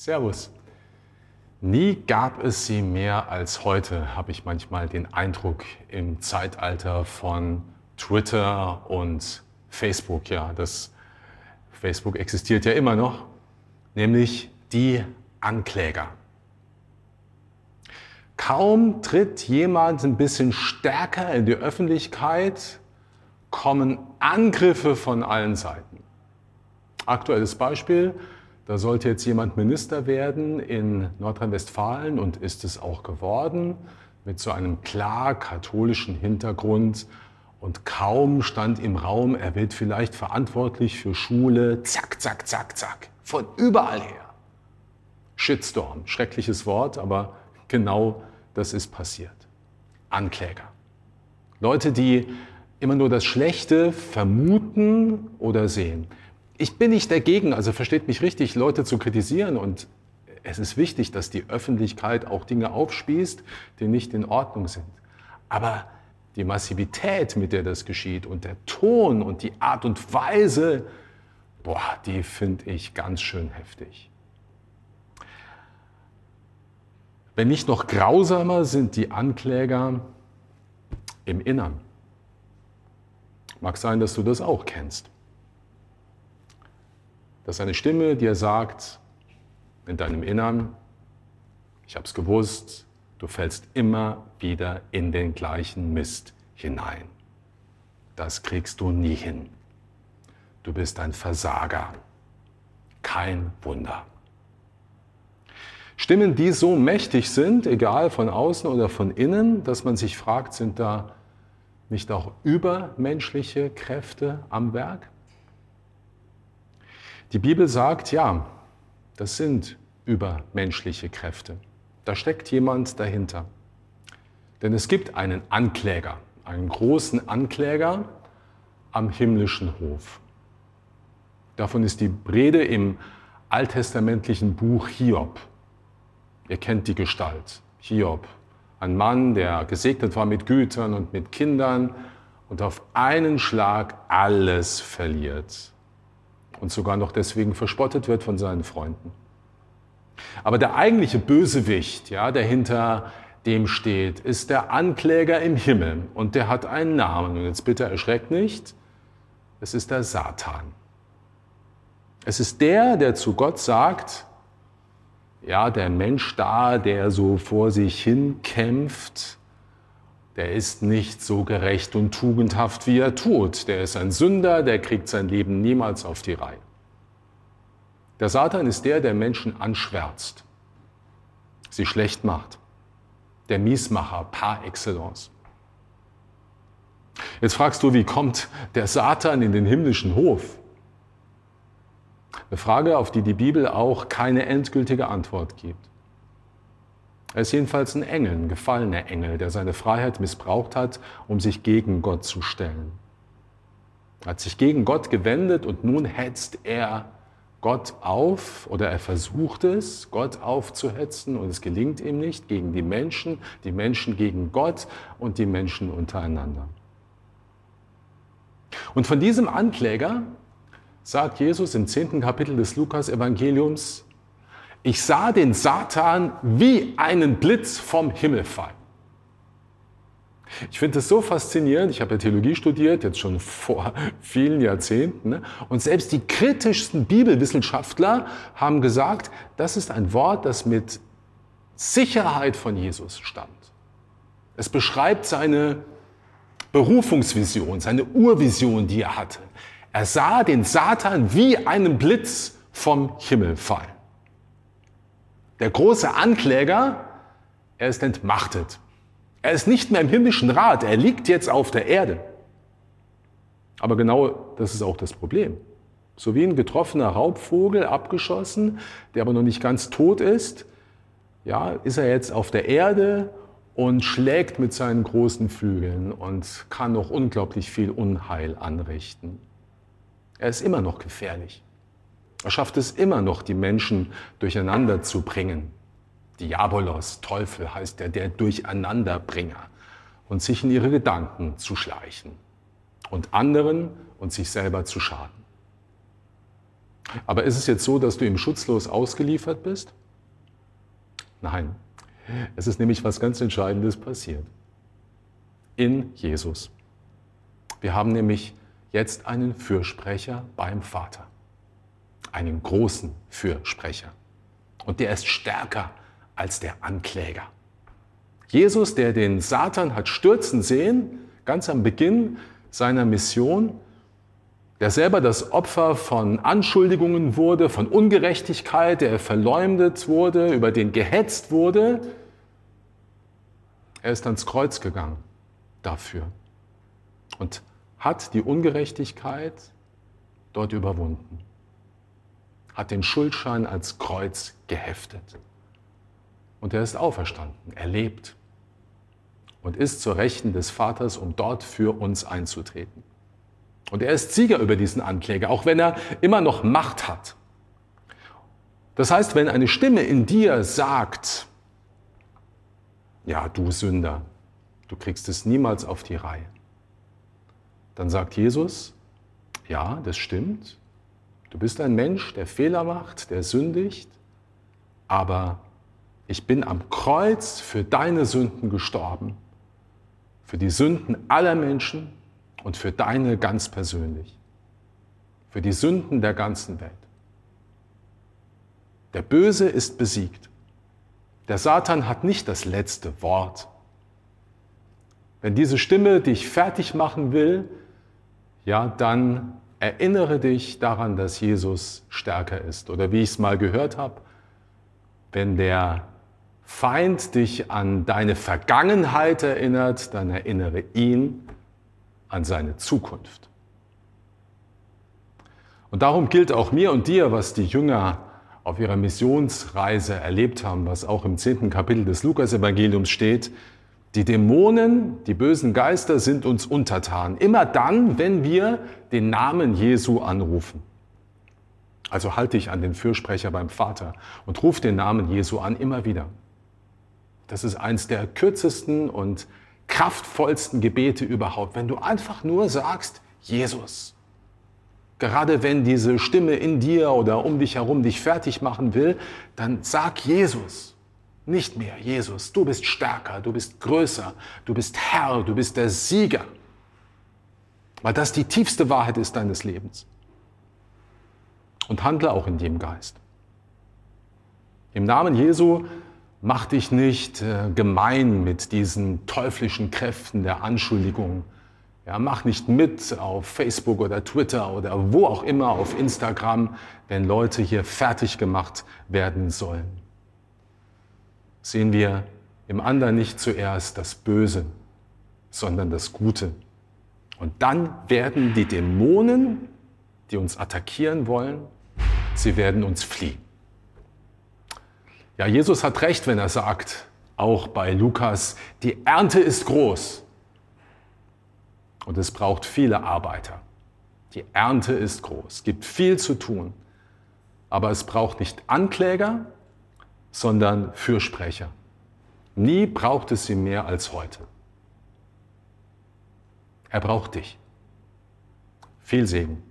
Servus. Nie gab es sie mehr als heute, habe ich manchmal den Eindruck, im Zeitalter von Twitter und Facebook. Ja, das Facebook existiert ja immer noch, nämlich die Ankläger. Kaum tritt jemand ein bisschen stärker in die Öffentlichkeit, kommen Angriffe von allen Seiten. Aktuelles Beispiel, da sollte jetzt jemand Minister werden in Nordrhein-Westfalen und ist es auch geworden, mit so einem klar katholischen Hintergrund. Und kaum stand im Raum, er wird vielleicht verantwortlich für Schule, zack, zack, zack, zack, von überall her. Shitstorm, schreckliches Wort, aber genau das ist passiert. Ankläger. Leute, die immer nur das Schlechte vermuten oder sehen ich bin nicht dagegen, also versteht mich richtig, Leute zu kritisieren und es ist wichtig, dass die Öffentlichkeit auch Dinge aufspießt, die nicht in Ordnung sind. Aber die Massivität, mit der das geschieht und der Ton und die Art und Weise, boah, die finde ich ganz schön heftig. Wenn nicht noch grausamer sind die Ankläger im Innern. Mag sein, dass du das auch kennst. Das ist eine Stimme, dir sagt in deinem Innern, ich habe es gewusst, du fällst immer wieder in den gleichen Mist hinein. Das kriegst du nie hin. Du bist ein Versager. Kein Wunder. Stimmen, die so mächtig sind, egal von außen oder von innen, dass man sich fragt, sind da nicht auch übermenschliche Kräfte am Werk? Die Bibel sagt, ja, das sind übermenschliche Kräfte. Da steckt jemand dahinter. Denn es gibt einen Ankläger, einen großen Ankläger am himmlischen Hof. Davon ist die Rede im alttestamentlichen Buch Hiob. Ihr kennt die Gestalt. Hiob, ein Mann, der gesegnet war mit Gütern und mit Kindern und auf einen Schlag alles verliert und sogar noch deswegen verspottet wird von seinen Freunden. Aber der eigentliche Bösewicht, ja, der hinter dem steht, ist der Ankläger im Himmel und der hat einen Namen. Und jetzt bitte erschreckt nicht, es ist der Satan. Es ist der, der zu Gott sagt, ja, der Mensch da, der so vor sich hin kämpft, der ist nicht so gerecht und tugendhaft, wie er tut. Der ist ein Sünder, der kriegt sein Leben niemals auf die Reihe. Der Satan ist der, der Menschen anschwärzt, sie schlecht macht. Der Miesmacher par excellence. Jetzt fragst du, wie kommt der Satan in den himmlischen Hof? Eine Frage, auf die die Bibel auch keine endgültige Antwort gibt. Er ist jedenfalls ein Engel, ein gefallener Engel, der seine Freiheit missbraucht hat, um sich gegen Gott zu stellen. Er hat sich gegen Gott gewendet und nun hetzt er Gott auf oder er versucht es, Gott aufzuhetzen und es gelingt ihm nicht gegen die Menschen, die Menschen gegen Gott und die Menschen untereinander. Und von diesem Ankläger sagt Jesus im zehnten Kapitel des Lukas-Evangeliums, ich sah den Satan wie einen Blitz vom Himmel fallen. Ich finde es so faszinierend. Ich habe ja Theologie studiert, jetzt schon vor vielen Jahrzehnten. Ne? Und selbst die kritischsten Bibelwissenschaftler haben gesagt, das ist ein Wort, das mit Sicherheit von Jesus stammt. Es beschreibt seine Berufungsvision, seine Urvision, die er hatte. Er sah den Satan wie einen Blitz vom Himmel fallen. Der große Ankläger, er ist entmachtet. Er ist nicht mehr im himmlischen Rat, er liegt jetzt auf der Erde. Aber genau das ist auch das Problem. So wie ein getroffener Raubvogel abgeschossen, der aber noch nicht ganz tot ist, ja, ist er jetzt auf der Erde und schlägt mit seinen großen Flügeln und kann noch unglaublich viel Unheil anrichten. Er ist immer noch gefährlich. Er schafft es immer noch, die Menschen durcheinander zu bringen. Diabolos, Teufel heißt er, der Durcheinanderbringer und sich in ihre Gedanken zu schleichen und anderen und sich selber zu schaden. Aber ist es jetzt so, dass du ihm schutzlos ausgeliefert bist? Nein. Es ist nämlich was ganz Entscheidendes passiert. In Jesus. Wir haben nämlich jetzt einen Fürsprecher beim Vater. Einen großen Fürsprecher. Und der ist stärker als der Ankläger. Jesus, der den Satan hat stürzen sehen, ganz am Beginn seiner Mission, der selber das Opfer von Anschuldigungen wurde, von Ungerechtigkeit, der verleumdet wurde, über den gehetzt wurde, er ist ans Kreuz gegangen dafür und hat die Ungerechtigkeit dort überwunden, hat den Schuldschein als Kreuz geheftet. Und er ist auferstanden, er lebt und ist zur Rechten des Vaters, um dort für uns einzutreten. Und er ist Sieger über diesen Ankläger, auch wenn er immer noch Macht hat. Das heißt, wenn eine Stimme in dir sagt, ja, du Sünder, du kriegst es niemals auf die Reihe, dann sagt Jesus, ja, das stimmt, du bist ein Mensch, der Fehler macht, der sündigt, aber ich bin am Kreuz für deine Sünden gestorben, für die Sünden aller Menschen und für deine ganz persönlich, für die Sünden der ganzen Welt. Der Böse ist besiegt. Der Satan hat nicht das letzte Wort. Wenn diese Stimme dich fertig machen will, ja, dann erinnere dich daran, dass Jesus stärker ist. Oder wie ich es mal gehört habe, wenn der Feind dich an deine Vergangenheit erinnert, dann erinnere ihn an seine Zukunft. Und darum gilt auch mir und dir, was die Jünger auf ihrer Missionsreise erlebt haben, was auch im zehnten Kapitel des Lukas-Evangeliums steht. Die Dämonen, die bösen Geister sind uns untertan. Immer dann, wenn wir den Namen Jesu anrufen. Also halte dich an den Fürsprecher beim Vater und ruf den Namen Jesu an, immer wieder. Das ist eins der kürzesten und kraftvollsten Gebete überhaupt, wenn du einfach nur sagst, Jesus. Gerade wenn diese Stimme in dir oder um dich herum dich fertig machen will, dann sag Jesus. Nicht mehr Jesus. Du bist stärker, du bist größer, du bist Herr, du bist der Sieger. Weil das die tiefste Wahrheit ist deines Lebens. Und handle auch in dem Geist. Im Namen Jesu Mach dich nicht äh, gemein mit diesen teuflischen Kräften der Anschuldigung. Ja, mach nicht mit auf Facebook oder Twitter oder wo auch immer auf Instagram, wenn Leute hier fertig gemacht werden sollen. Sehen wir im anderen nicht zuerst das Böse, sondern das Gute. Und dann werden die Dämonen, die uns attackieren wollen, sie werden uns fliehen. Ja, Jesus hat recht, wenn er sagt, auch bei Lukas, die Ernte ist groß und es braucht viele Arbeiter. Die Ernte ist groß, es gibt viel zu tun, aber es braucht nicht Ankläger, sondern Fürsprecher. Nie braucht es sie mehr als heute. Er braucht dich. Viel Segen.